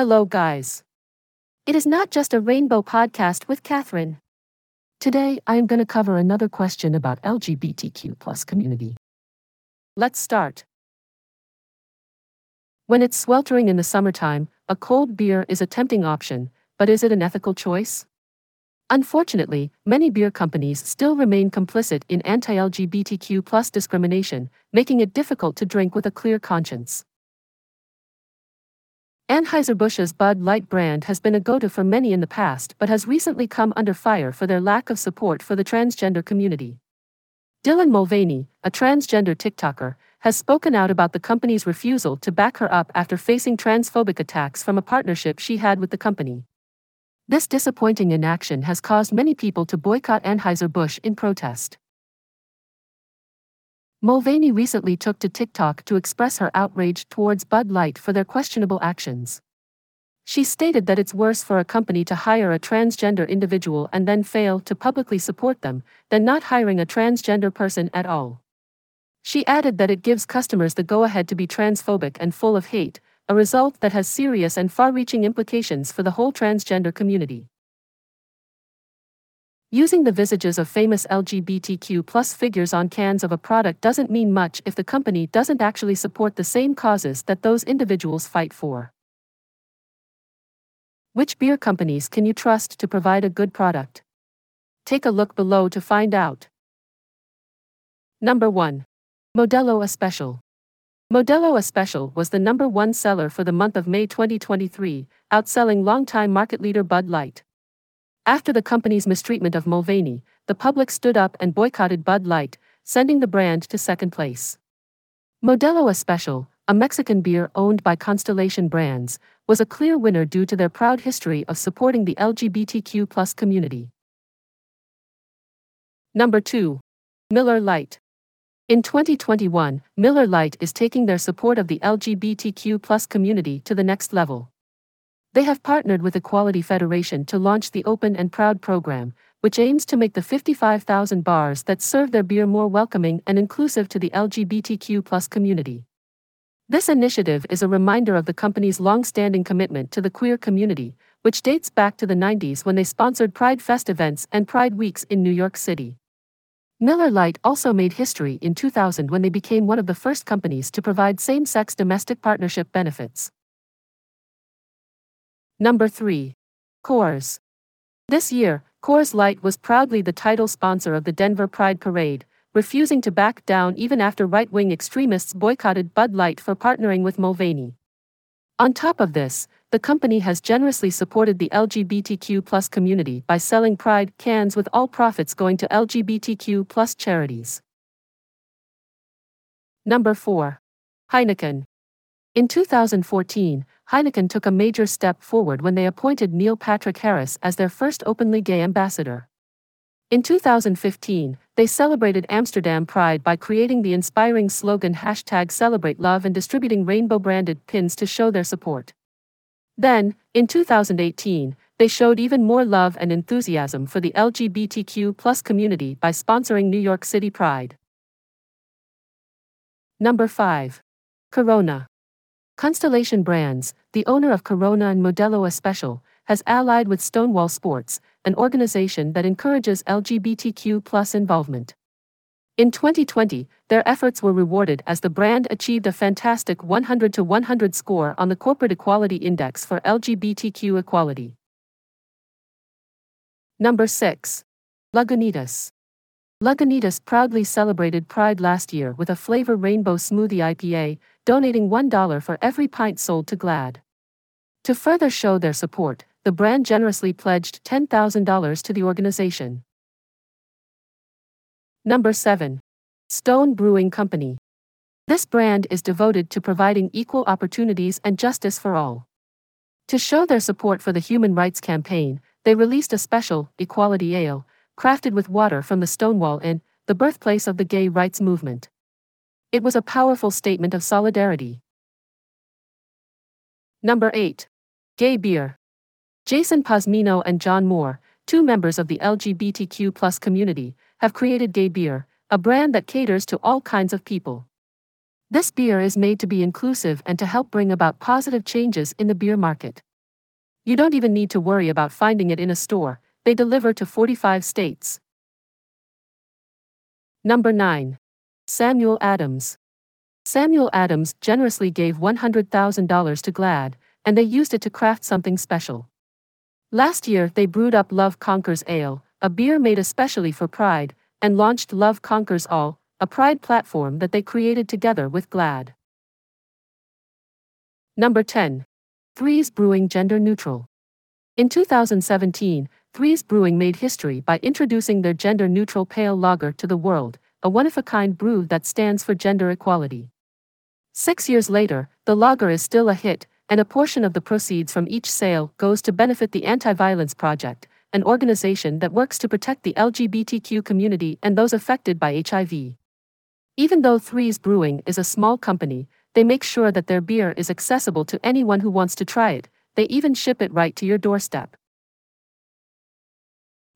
Hello, guys. It is not just a rainbow podcast with Catherine. Today, I am going to cover another question about LGBTQ plus community. Let's start. When it's sweltering in the summertime, a cold beer is a tempting option, but is it an ethical choice? Unfortunately, many beer companies still remain complicit in anti-LGBTQ plus discrimination, making it difficult to drink with a clear conscience. Anheuser-Busch's Bud Light brand has been a go-to for many in the past but has recently come under fire for their lack of support for the transgender community. Dylan Mulvaney, a transgender TikToker, has spoken out about the company's refusal to back her up after facing transphobic attacks from a partnership she had with the company. This disappointing inaction has caused many people to boycott Anheuser-Busch in protest. Mulvaney recently took to TikTok to express her outrage towards Bud Light for their questionable actions. She stated that it's worse for a company to hire a transgender individual and then fail to publicly support them than not hiring a transgender person at all. She added that it gives customers the go ahead to be transphobic and full of hate, a result that has serious and far reaching implications for the whole transgender community. Using the visages of famous LGBTQ plus figures on cans of a product doesn't mean much if the company doesn't actually support the same causes that those individuals fight for. Which beer companies can you trust to provide a good product? Take a look below to find out. Number 1. Modelo Especial. Modelo Especial was the number one seller for the month of May 2023, outselling longtime market leader Bud Light. After the company's mistreatment of Mulvaney, the public stood up and boycotted Bud Light, sending the brand to second place. Modelo Especial, a Mexican beer owned by Constellation Brands, was a clear winner due to their proud history of supporting the LGBTQ community. Number 2. Miller Lite. In 2021, Miller Lite is taking their support of the LGBTQ community to the next level. They have partnered with Equality Federation to launch the Open and Proud program, which aims to make the 55,000 bars that serve their beer more welcoming and inclusive to the LGBTQ community. This initiative is a reminder of the company's long-standing commitment to the queer community, which dates back to the 90s when they sponsored Pride Fest events and Pride Weeks in New York City. Miller Lite also made history in 2000 when they became one of the first companies to provide same-sex domestic partnership benefits. Number 3. Coors. This year, Coors Light was proudly the title sponsor of the Denver Pride Parade, refusing to back down even after right wing extremists boycotted Bud Light for partnering with Mulvaney. On top of this, the company has generously supported the LGBTQ community by selling Pride cans with all profits going to LGBTQ charities. Number 4. Heineken. In 2014, Heineken took a major step forward when they appointed Neil Patrick Harris as their first openly gay ambassador. In 2015, they celebrated Amsterdam Pride by creating the inspiring slogan hashtag celebrate love and distributing rainbow branded pins to show their support. Then, in 2018, they showed even more love and enthusiasm for the LGBTQ community by sponsoring New York City Pride. Number 5. Corona. Constellation Brands, the owner of Corona and Modelo Especial, has allied with Stonewall Sports, an organization that encourages LGBTQ involvement. In 2020, their efforts were rewarded as the brand achieved a fantastic 100 to 100 score on the Corporate Equality Index for LGBTQ equality. Number 6. Lagunitas. Lagunitas proudly celebrated Pride last year with a flavor rainbow smoothie IPA, donating $1 for every pint sold to GLAAD. To further show their support, the brand generously pledged $10,000 to the organization. Number 7. Stone Brewing Company. This brand is devoted to providing equal opportunities and justice for all. To show their support for the Human Rights Campaign, they released a special, Equality Ale, crafted with water from the Stonewall Inn, the birthplace of the gay rights movement. It was a powerful statement of solidarity. Number 8. Gay Beer. Jason Pazmino and John Moore, two members of the LGBTQ community, have created Gay Beer, a brand that caters to all kinds of people. This beer is made to be inclusive and to help bring about positive changes in the beer market. You don't even need to worry about finding it in a store, they deliver to 45 states. Number 9. Samuel Adams. Samuel Adams generously gave $100,000 to GLAAD, and they used it to craft something special. Last year, they brewed up Love Conquers Ale, a beer made especially for Pride, and launched Love Conquers All, a Pride platform that they created together with GLAAD. Number 10. Threes Brewing Gender Neutral. In 2017, Threes Brewing made history by introducing their gender neutral pale lager to the world, a one of a kind brew that stands for gender equality. Six years later, the lager is still a hit, and a portion of the proceeds from each sale goes to benefit the Anti Violence Project, an organization that works to protect the LGBTQ community and those affected by HIV. Even though Threes Brewing is a small company, they make sure that their beer is accessible to anyone who wants to try it, they even ship it right to your doorstep.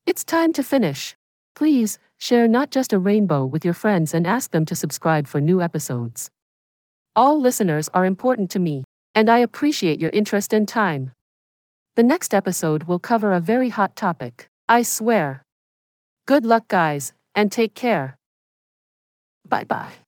It's time to finish. Please, share not just a rainbow with your friends and ask them to subscribe for new episodes. All listeners are important to me and I appreciate your interest and time. The next episode will cover a very hot topic, I swear. Good luck, guys, and take care. Bye bye.